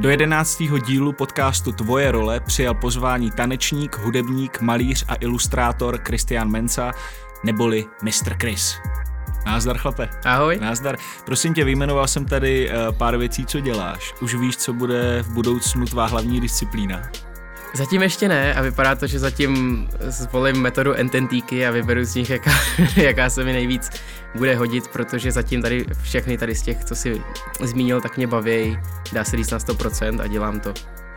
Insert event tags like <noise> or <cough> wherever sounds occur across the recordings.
Do jedenáctého dílu podcastu Tvoje role přijal pozvání tanečník, hudebník, malíř a ilustrátor Christian Mensa, neboli Mr. Chris. Názdar, chlape. Ahoj. Názdar. Prosím tě, vyjmenoval jsem tady uh, pár věcí, co děláš. Už víš, co bude v budoucnu tvá hlavní disciplína? Zatím ještě ne a vypadá to, že zatím zvolím metodu ententíky a vyberu z nich, jaká, <laughs> jaká se mi nejvíc bude hodit, protože zatím tady všechny tady z těch, co si zmínil, tak mě baví, dá se říct na 100% a dělám to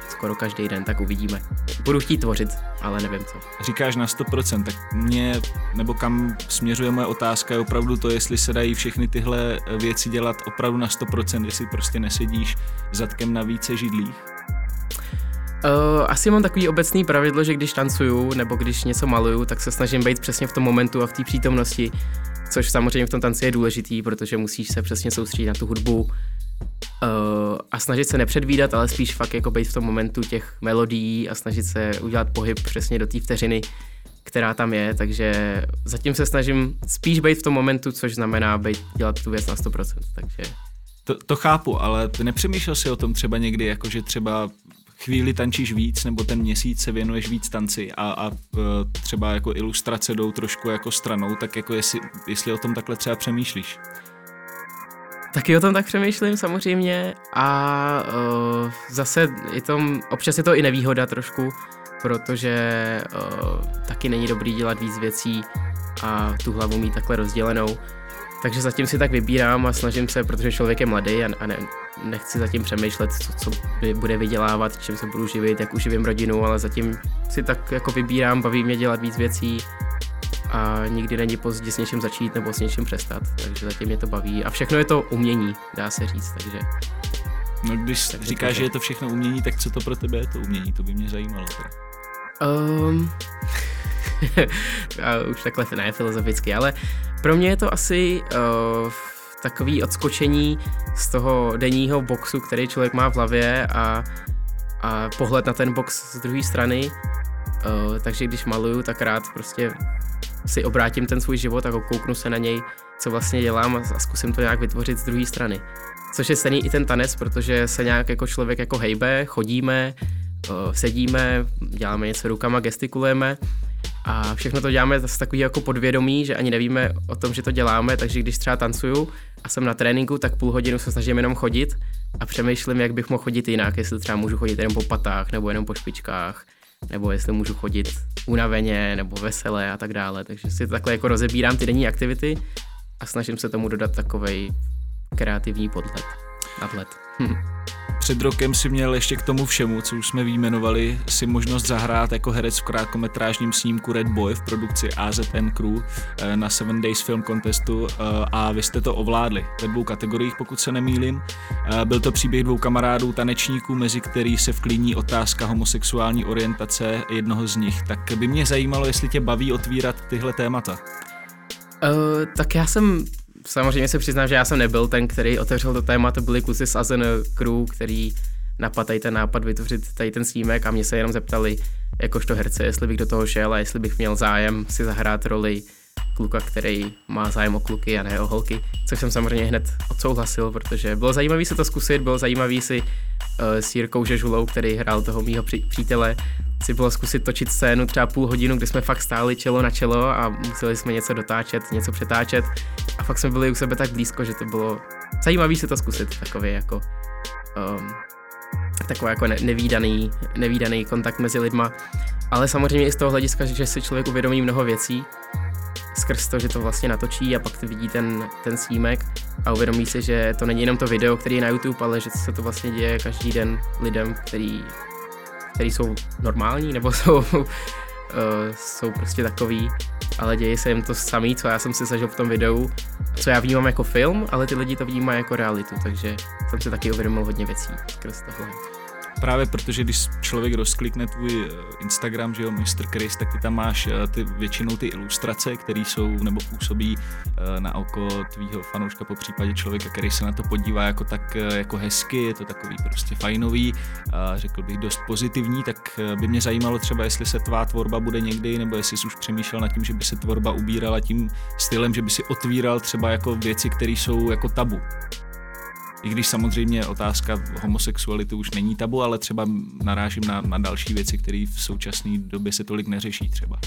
skoro každý den, tak uvidíme. Budu chtít tvořit, ale nevím co. Říkáš na 100%, tak mě, nebo kam směřuje moje otázka, je opravdu to, jestli se dají všechny tyhle věci dělat opravdu na 100%, jestli prostě nesedíš zadkem na více židlích. Uh, asi mám takový obecný pravidlo, že když tancuju nebo když něco maluju, tak se snažím být přesně v tom momentu a v té přítomnosti, což samozřejmě v tom tanci je důležitý, protože musíš se přesně soustředit na tu hudbu uh, a snažit se nepředvídat, ale spíš fakt jako být v tom momentu těch melodií a snažit se udělat pohyb přesně do té vteřiny, která tam je, takže zatím se snažím spíš být v tom momentu, což znamená být, dělat tu věc na 100%, takže... To, to chápu, ale ty nepřemýšlel si o tom třeba někdy, jako že třeba chvíli tančíš víc, nebo ten měsíc se věnuješ víc tanci a, a e, třeba jako ilustrace jdou trošku jako stranou, tak jako jestli, jestli o tom takhle třeba přemýšlíš. Taky o tom tak přemýšlím samozřejmě a uh, zase je to, občas je to i nevýhoda trošku, protože uh, taky není dobrý dělat víc věcí a tu hlavu mít takhle rozdělenou. Takže zatím si tak vybírám a snažím se, protože člověk je mladý a, a ne, nechci zatím přemýšlet, co, co bude vydělávat, čím se budu živit, jak uživím rodinu, ale zatím si tak jako vybírám, baví mě dělat víc věcí a nikdy není pozdě s něčím začít nebo s něčím přestat, takže zatím mě to baví a všechno je to umění, dá se říct, takže... No když takže říkáš, že je to všechno umění, tak co to pro tebe je to umění, to by mě zajímalo. Um, <laughs> už takhle ne filozoficky, ale pro mě je to asi uh, takový odskočení z toho denního boxu, který člověk má v hlavě a, a pohled na ten box z druhé strany. Uh, takže když maluju, tak rád prostě si obrátím ten svůj život a kouknu se na něj, co vlastně dělám a zkusím to nějak vytvořit z druhé strany. Což je stejný i ten tanec, protože se nějak jako člověk jako hejbe, chodíme, uh, sedíme, děláme něco rukama, gestikulujeme a všechno to děláme z takový jako podvědomí, že ani nevíme o tom, že to děláme, takže když třeba tancuju a jsem na tréninku, tak půl hodinu se snažím jenom chodit a přemýšlím, jak bych mohl chodit jinak, jestli třeba můžu chodit jenom po patách nebo jenom po špičkách, nebo jestli můžu chodit unaveně nebo veselé a tak dále. Takže si takhle jako rozebírám ty denní aktivity a snažím se tomu dodat takovej kreativní podhled, nadhled. Před rokem si měl ještě k tomu všemu, co už jsme výjmenovali, si možnost zahrát jako herec v krátkometrážním snímku Red Boy v produkci AZN Crew eh, na Seven Days Film Contestu eh, a vy jste to ovládli ve dvou kategoriích, pokud se nemýlím. Eh, byl to příběh dvou kamarádů tanečníků, mezi který se vklíní otázka homosexuální orientace jednoho z nich. Tak by mě zajímalo, jestli tě baví otvírat tyhle témata. Uh, tak já jsem samozřejmě se přiznám, že já jsem nebyl ten, který otevřel to téma, to byli kluci z Azen Crew, který napadají ten nápad vytvořit tady ten snímek a mě se jenom zeptali, jakožto herce, jestli bych do toho šel a jestli bych měl zájem si zahrát roli kluka, který má zájem o kluky a ne o holky, což jsem samozřejmě hned odsouhlasil, protože bylo zajímavé si to zkusit, bylo zajímavé si uh, s Jirkou Žežulou, který hrál toho mýho přítele, si bylo zkusit točit scénu třeba půl hodinu, kdy jsme fakt stáli čelo na čelo a museli jsme něco dotáčet, něco přetáčet. A fakt jsme byli u sebe tak blízko, že to bylo zajímavé si to zkusit, takový jako um, takový jako ne, nevýdaný, nevýdaný kontakt mezi lidma, ale samozřejmě i z toho hlediska, že si člověk uvědomí mnoho věcí, skrz to, že to vlastně natočí a pak vidí ten, ten snímek a uvědomí si, že to není jenom to video, který je na YouTube, ale že se to vlastně děje každý den lidem, který který jsou normální, nebo <laughs> jsou, uh, jsou prostě takový, ale děje se jim to samý, co já jsem si zažil v tom videu, co já vnímám jako film, ale ty lidi to vnímají jako realitu, takže jsem si taky uvědomil hodně věcí skrz tohle právě protože když člověk rozklikne tvůj eh, Instagram, že jo, Mr. Chris, tak ty tam máš eh, ty, většinou ty ilustrace, které jsou nebo působí eh, na oko tvýho fanouška, po případě člověka, který se na to podívá jako tak jako hezky, je to takový prostě fajnový, a řekl bych dost pozitivní, tak by mě zajímalo třeba, jestli se tvá tvorba bude někdy, nebo jestli jsi už přemýšlel nad tím, že by se tvorba ubírala tím stylem, že by si otvíral třeba jako věci, které jsou jako tabu. I když samozřejmě otázka homosexuality už není tabu, ale třeba narážím na, na další věci, které v současné době se tolik neřeší třeba.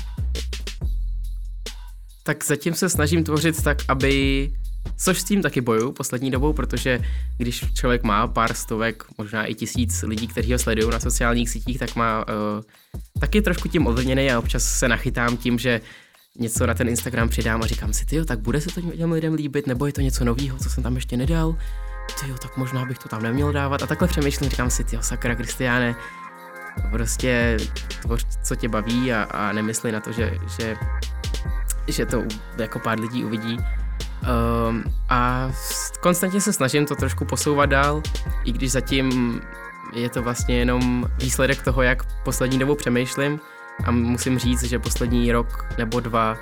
Tak zatím se snažím tvořit tak, aby Což s tím taky boju poslední dobou, protože když člověk má pár stovek, možná i tisíc lidí, kteří ho sledují na sociálních sítích, tak má uh, taky trošku tím ovlivněný a občas se nachytám tím, že něco na ten Instagram přidám a říkám si, ty tak bude se to těm lidem líbit, nebo je to něco nového, co jsem tam ještě nedal, ty tak možná bych to tam neměl dávat a takhle přemýšlím, říkám si, ty sakra Kristiáne, prostě tvoř, co tě baví a, a nemysli na to, že, že, že to jako pár lidí uvidí. Um, a konstantně se snažím to trošku posouvat dál, i když zatím je to vlastně jenom výsledek toho, jak poslední dobou přemýšlím a musím říct, že poslední rok nebo dva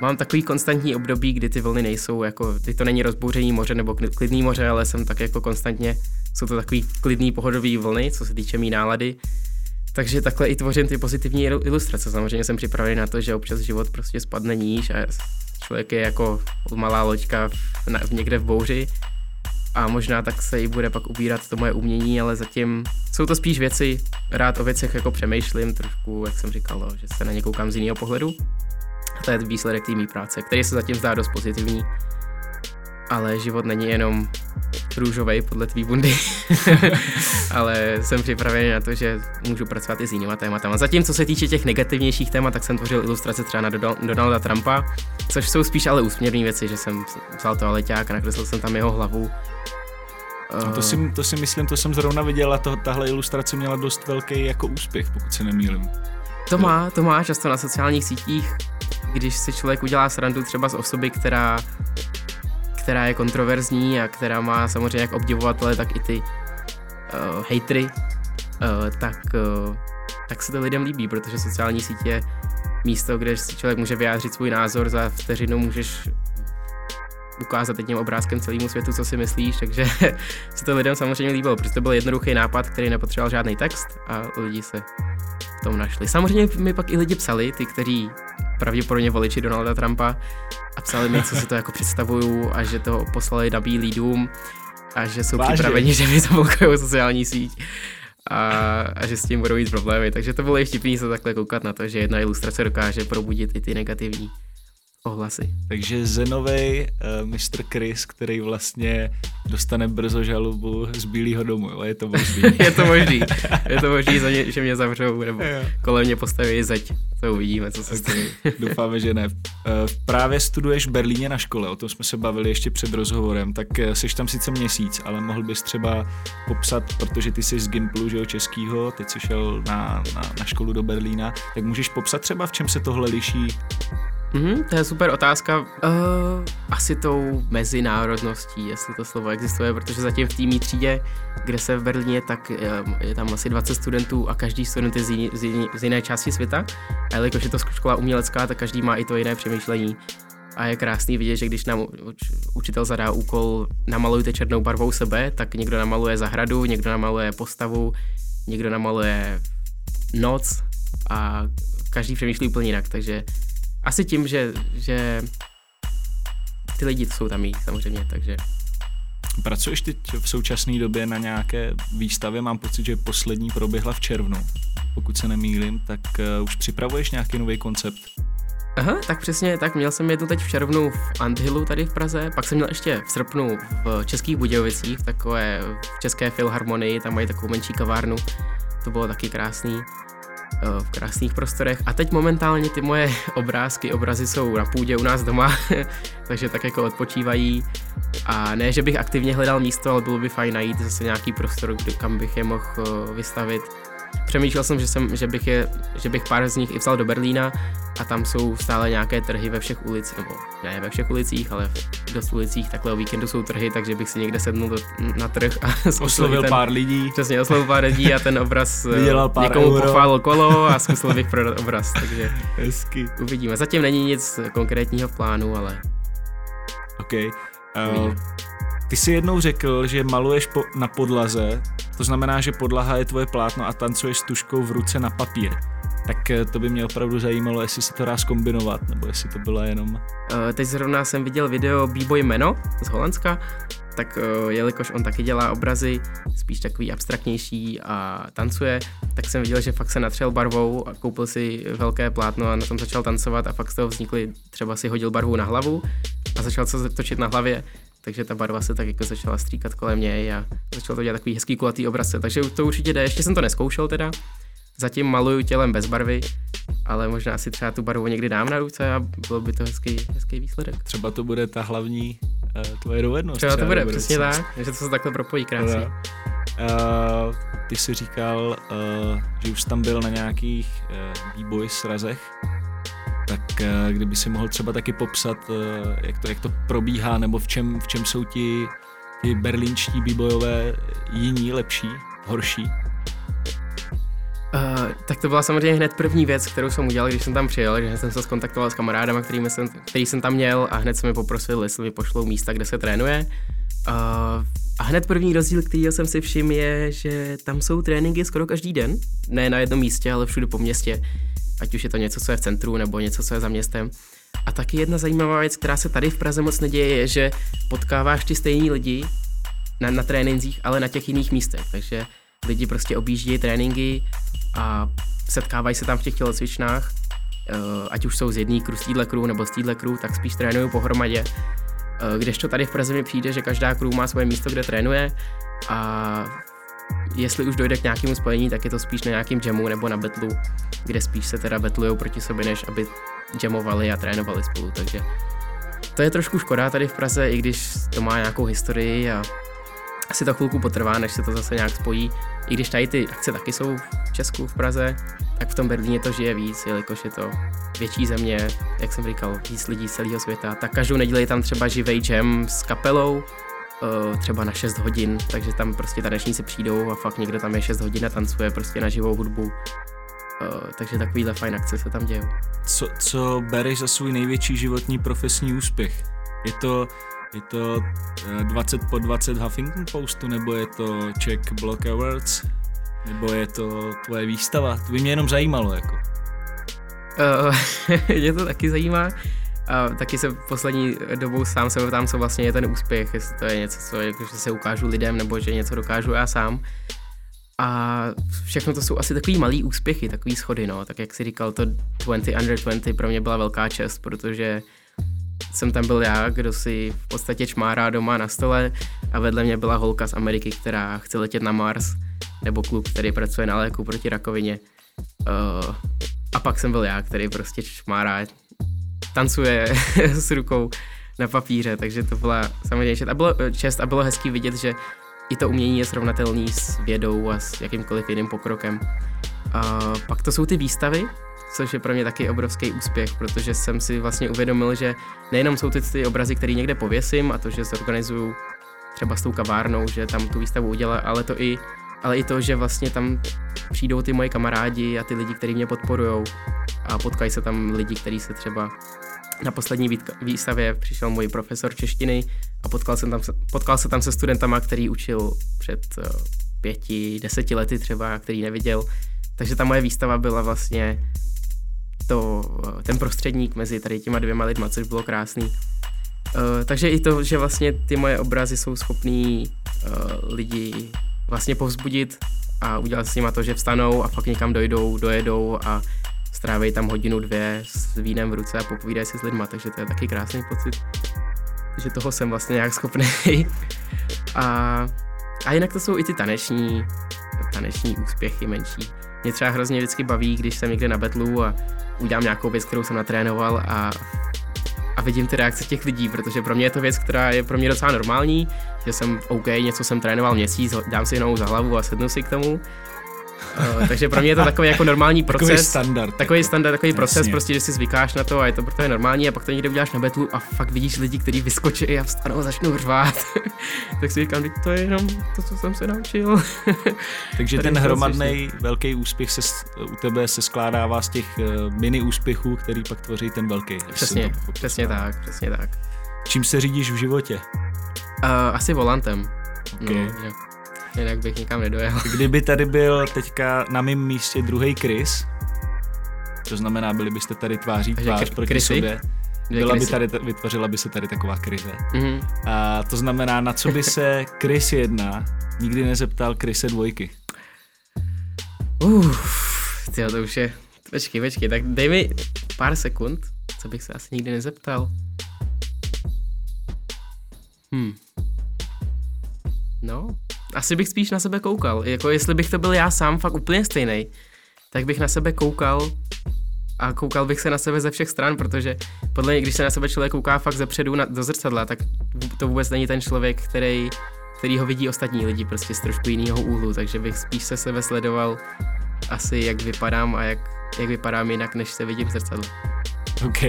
mám takový konstantní období, kdy ty vlny nejsou, jako, kdy to není rozbouření moře nebo klidný moře, ale jsem tak jako konstantně, jsou to takový klidný pohodový vlny, co se týče mý nálady. Takže takhle i tvořím ty pozitivní ilustrace. Samozřejmě jsem připravený na to, že občas život prostě spadne níž a člověk je jako malá loďka v, někde v bouři a možná tak se i bude pak ubírat to moje umění, ale zatím jsou to spíš věci, rád o věcech jako přemýšlím trošku, jak jsem říkal, no, že se na ně koukám z jiného pohledu. A to je výsledek té práce, který se zatím zdá dost pozitivní. Ale život není jenom růžovej podle tvý bundy, <laughs> ale jsem připravený na to, že můžu pracovat i s jinýma tématama. Zatím, co se týče těch negativnějších témat, tak jsem tvořil ilustrace třeba na Donalda Trumpa, což jsou spíš ale úsměvné věci, že jsem vzal to a nakreslil jsem tam jeho hlavu. No to, si, to si myslím, to jsem zrovna viděl a to, tahle ilustrace měla dost velký jako úspěch, pokud se nemýlim. To má, to má často na sociálních sítích, když si člověk udělá srandu třeba z osoby, která která je kontroverzní a která má samozřejmě jak obdivovatele, tak i ty uh, hatery, uh, tak, uh, tak se to lidem líbí, protože sociální sítě je místo, kde si člověk může vyjádřit svůj názor, za vteřinu můžeš ukázat tím obrázkem celému světu, co si myslíš, takže <laughs> se to lidem samozřejmě líbilo, protože to byl jednoduchý nápad, který nepotřeboval žádný text a lidi se v tom našli. Samozřejmě mi pak i lidi psali, ty, kteří pravděpodobně voliči Donalda Trumpa a psali mi, co si to jako představuju a že to poslali na Bílý dům a že jsou Vážně? připraveni, že mi zablokují sociální síť a, a že s tím budou mít problémy. Takže to bylo ještě vtipný se takhle koukat na to, že jedna ilustrace dokáže probudit i ty negativní ohlasy. Takže Zenovej uh, Mr. Chris, který vlastně dostane brzo žalobu z Bílého domu, jo? je to možný. <laughs> je to možný, je to možný, že mě zavřou, nebo jo. kolem mě postaví zeď, to uvidíme, co se stane. <laughs> Doufáme, že ne. Uh, právě studuješ v Berlíně na škole, o tom jsme se bavili ještě před rozhovorem, tak uh, jsi tam sice měsíc, ale mohl bys třeba popsat, protože ty jsi z Gimplu, že jo, českýho, teď jsi šel na, na, na školu do Berlína, tak můžeš popsat třeba, v čem se tohle liší Mm, to je super otázka. Uh, asi tou mezinárodností, jestli to slovo existuje, protože zatím v té třídě, kde se v Berlíně, tak je, je tam asi 20 studentů a každý student je z, jiný, z, jiný, z jiné části světa. A jelikož je to škola umělecká, tak každý má i to jiné přemýšlení. A je krásný vidět, že když nám učitel zadá úkol namalujte černou barvou sebe, tak někdo namaluje zahradu, někdo namaluje postavu, někdo namaluje noc a každý přemýšlí úplně jinak, takže asi tím, že, že ty lidi jsou tam jí samozřejmě, takže... Pracuješ teď v současné době na nějaké výstavě? Mám pocit, že poslední proběhla v červnu. Pokud se nemýlím, tak uh, už připravuješ nějaký nový koncept? Aha, tak přesně, tak měl jsem jednu teď v červnu v Anthillu tady v Praze, pak jsem měl ještě v srpnu v Českých Budějovicích, v takové v České filharmonii, tam mají takovou menší kavárnu, to bylo taky krásný. Eh, v krásných prostorech. A teď momentálně ty moje obrázky, obrazy jsou na půdě u nás doma, <laughs> takže tak jako odpočívají. A ne, že bych aktivně hledal místo, ale bylo by fajn najít zase nějaký prostor, kam bych je mohl eh, vystavit Přemýšlel jsem, že, jsem, že, bych je, že bych pár z nich i vzal do Berlína a tam jsou stále nějaké trhy ve všech ulicích, nebo ne ve všech ulicích, ale v dost ulicích takhle o víkendu jsou trhy, takže bych si někde sednul do, na trh a <laughs> oslovil ten, pár lidí. Přesně, oslovil pár lidí a ten obraz <laughs> eh, pár někomu euro. pochválil kolo a zkusil bych prodat obraz, <laughs> takže Hezky. uvidíme. Zatím není nic konkrétního v plánu, ale... OK. Uh, ty jsi jednou řekl, že maluješ po, na podlaze, to znamená, že podlaha je tvoje plátno a tancuješ s tuškou v ruce na papír. Tak eh, to by mě opravdu zajímalo, jestli se to dá zkombinovat, nebo jestli to bylo jenom... Uh, teď zrovna jsem viděl video B-Boy Meno z Holandska tak uh, jelikož on taky dělá obrazy, spíš takový abstraktnější a tancuje, tak jsem viděl, že fakt se natřel barvou a koupil si velké plátno a na tom začal tancovat a fakt z toho vznikly, třeba si hodil barvu na hlavu a začal se točit na hlavě, takže ta barva se tak jako začala stříkat kolem něj a začal to dělat takový hezký kulatý obrazce, takže to určitě jde, ještě jsem to neskoušel teda, zatím maluju tělem bez barvy, ale možná si třeba tu barvu někdy dám na ruce a bylo by to hezký, hezký výsledek. Třeba to bude ta hlavní uh, tvoje dovednost. Třeba, třeba to bude, přesně tak, že to se takhle propojí krásně. Uh, ty jsi říkal, uh, že už tam byl na nějakých uh, b-boy srazech, tak uh, kdyby si mohl třeba taky popsat, uh, jak, to, jak to probíhá, nebo v čem, v čem jsou ti, ti berlínští b-boyové jiní, lepší, horší? Uh, tak to byla samozřejmě hned první věc, kterou jsem udělal, když jsem tam přijel, že jsem se skontaktoval s kamarádama, kterými jsem, který jsem tam měl a hned jsem mi poprosil, jestli mi pošlou místa, kde se trénuje. Uh, a hned první rozdíl, který jsem si všiml, je, že tam jsou tréninky skoro každý den. Ne na jednom místě, ale všude po městě. Ať už je to něco, co je v centru, nebo něco, co je za městem. A taky jedna zajímavá věc, která se tady v Praze moc neděje, je, že potkáváš ty stejní lidi na, na trénincích, ale na těch jiných místech. Takže lidi prostě objíždějí tréninky a setkávají se tam v těch tělocvičnách, eh, ať už jsou z jedné kru, z týdle kru nebo z týdle kru, tak spíš trénují pohromadě. Eh, kdežto tady v Praze mi přijde, že každá crew má svoje místo, kde trénuje a jestli už dojde k nějakému spojení, tak je to spíš na nějakým jamu nebo na betlu, kde spíš se teda betlujou proti sobě, než aby jamovali a trénovali spolu, takže to je trošku škoda tady v Praze, i když to má nějakou historii a asi to chvilku potrvá, než se to zase nějak spojí. I když tady ty akce taky jsou v Česku, v Praze, tak v tom Berlíně to žije víc, jelikož je to větší země, jak jsem říkal, víc lidí z celého světa. Tak každou neděli tam třeba živej jam s kapelou, třeba na 6 hodin, takže tam prostě tanečníci přijdou a fakt někdo tam je 6 hodin a tancuje prostě na živou hudbu. Uh, takže takovýhle fajn akce se tam dějou. Co, co bereš za svůj největší životní profesní úspěch? Je to je to 20 po 20 Huffington Postu, nebo je to Czech Block Awards, nebo je to tvoje výstava? To by mě jenom zajímalo, jako. Uh, <laughs> mě to taky zajímá. A taky se poslední dobou sám se ptám, co vlastně je ten úspěch, jestli to je něco, co jako, že se ukážu lidem, nebo že něco dokážu já sám. A všechno to jsou asi takový malý úspěchy, takový schody, no. Tak jak si říkal, to 20 under 20 pro mě byla velká čest, protože jsem tam byl já, kdo si v podstatě čmárá doma na stole a vedle mě byla holka z Ameriky, která chce letět na Mars, nebo kluk, který pracuje na léku proti rakovině. Uh, a pak jsem byl já, který prostě čmárá, tancuje <laughs> s rukou na papíře, takže to byla samozřejmě čest a bylo, čest a bylo hezký vidět, že i to umění je srovnatelný s vědou a s jakýmkoliv jiným pokrokem. Uh, pak to jsou ty výstavy, což je pro mě taky obrovský úspěch, protože jsem si vlastně uvědomil, že nejenom jsou ty, ty obrazy, které někde pověsím a to, že zorganizuju třeba s tou kavárnou, že tam tu výstavu udělá, ale to i ale i to, že vlastně tam přijdou ty moje kamarádi a ty lidi, kteří mě podporují a potkají se tam lidi, kteří se třeba na poslední výstavě přišel můj profesor češtiny a potkal, jsem tam, potkal se tam se studentama, který učil před eh, pěti, deseti lety třeba, který neviděl. Takže ta moje výstava byla vlastně to, ten prostředník mezi tady těma dvěma lidma, což bylo krásný. Uh, takže i to, že vlastně ty moje obrazy jsou schopný lidi vlastně povzbudit a udělat s nima to, že vstanou a fakt někam dojdou, dojedou a strávejí tam hodinu, dvě s vínem v ruce a popovídají si s lidma, takže to je taky krásný pocit, že toho jsem vlastně nějak schopný. <laughs> a, a jinak to jsou i ty taneční, taneční úspěchy menší. Mě třeba hrozně vždycky baví, když jsem někde na betlu a udělám nějakou věc, kterou jsem natrénoval a, a vidím ty reakce těch lidí, protože pro mě je to věc, která je pro mě docela normální, že jsem OK, něco jsem trénoval měsíc, dám si jenom za hlavu a sednu si k tomu takže pro mě je to takový jako normální proces. Takový standard. Takový jako. standard, takový Jasně. proces, prostě, že si zvykáš na to a je to pro normální a pak to někde uděláš na betlu a fakt vidíš lidi, kteří vyskočí a vstanou a začnou řvát. <laughs> tak si říkám, to je jenom to, co jsem se naučil. <laughs> takže ten hromadný velký úspěch se, u tebe se skládává z těch uh, mini úspěchů, který pak tvoří ten velký. Přesně, přesně tak, přesně tak. Čím se řídíš v životě? Uh, asi volantem. Okay. No, jinak bych nikam nedojel. <laughs> Kdyby tady byl teďka na mém místě druhý Chris, to znamená, byli byste tady tváří tvář proti Chrisy? sobě. Byla by tady, vytvořila by se tady taková krize. Mhm. A to znamená, na co by <laughs> se Chris 1 nikdy nezeptal Chrise dvojky. Uf, tyjo, to už je... Počkej, počkej, tak dej mi pár sekund, co bych se asi nikdy nezeptal. Hm. No, asi bych spíš na sebe koukal. Jako jestli bych to byl já sám fakt úplně stejný, tak bych na sebe koukal a koukal bych se na sebe ze všech stran, protože podle mě, když se na sebe člověk kouká fakt zepředu na, do zrcadla, tak to vůbec není ten člověk, který, který ho vidí ostatní lidi prostě z trošku jiného úhlu, takže bych spíš se sebe sledoval asi jak vypadám a jak, jak vypadám jinak, než se vidím v zrcadle. OK.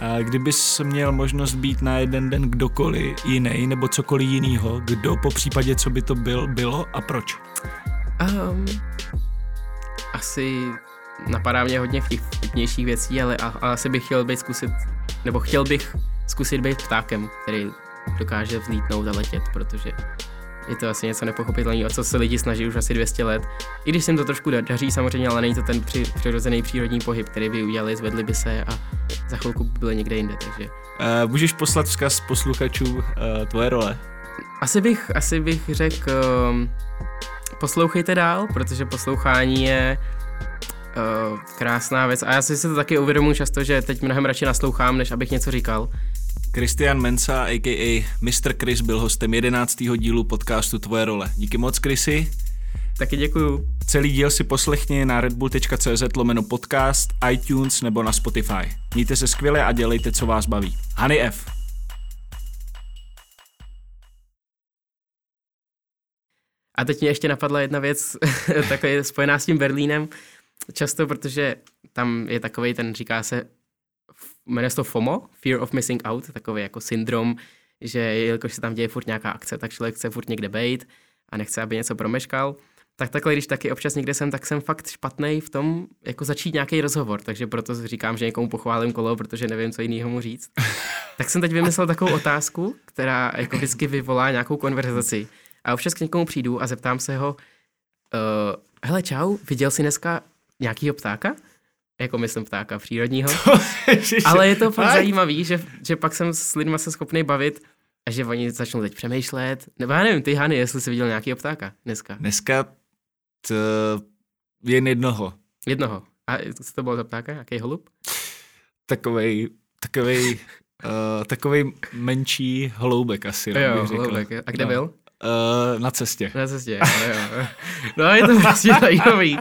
A kdybys měl možnost být na jeden den kdokoliv jiný nebo cokoliv jinýho, kdo po případě, co by to byl, bylo a proč? Um, asi napadá mě hodně v těch vtipnějších věcí, ale, a, ale asi bych chtěl být zkusit, nebo chtěl bych zkusit být ptákem, který dokáže vzlítnout a letět, protože je to asi něco nepochopitelného, o co se lidi snaží už asi 200 let. I když se jim to trošku daří samozřejmě, ale není to ten při, přirozený přírodní pohyb, který by udělali, zvedli by se a za chvilku by byli někde jinde, takže... Uh, můžeš poslat vzkaz posluchačů uh, tvoje role? Asi bych, asi bych řekl, um, poslouchejte dál, protože poslouchání je uh, krásná věc a já si to taky uvědomuji často, že teď mnohem radši naslouchám, než abych něco říkal. Christian Mensa, a.k.a. Mr. Chris, byl hostem 11. dílu podcastu Tvoje role. Díky moc, Chrisy. Taky děkuju. Celý díl si poslechni na redbull.cz lomeno podcast, iTunes nebo na Spotify. Mějte se skvěle a dělejte, co vás baví. Hany F. A teď mě ještě napadla jedna věc, <laughs> taková spojená s tím Berlínem. Často, protože tam je takový ten, říká se, jmenuje se to FOMO, Fear of Missing Out, takový jako syndrom, že jelikož se tam děje furt nějaká akce, tak člověk chce furt někde být a nechce, aby něco promeškal. Tak takhle, když taky občas někde jsem, tak jsem fakt špatný v tom, jako začít nějaký rozhovor, takže proto říkám, že někomu pochválím kolo, protože nevím, co jiného mu říct. <laughs> tak jsem teď vymyslel takovou otázku, která jako vždycky vyvolá nějakou konverzaci. A občas k někomu přijdu a zeptám se ho, uh, hele čau, viděl jsi dneska nějakýho ptáka? Jako myslím ptáka přírodního. <laughs> Ale je to fakt zajímavý, že, že pak jsem s lidmi se schopný bavit a že oni začnou teď přemýšlet. Nebo já nevím, ty Hany, jestli jsi viděl nějaký ptáka dneska. Dneska t, jen jednoho. Jednoho. A co to bylo za ptáka? Jaký holub? Takovej, takovej, uh, <laughs> takovej menší holoubek asi. Jo, jo holoubek. A kde no. byl? Uh, na cestě. Na cestě, jo, jo. <laughs> No je to prostě zajímavý.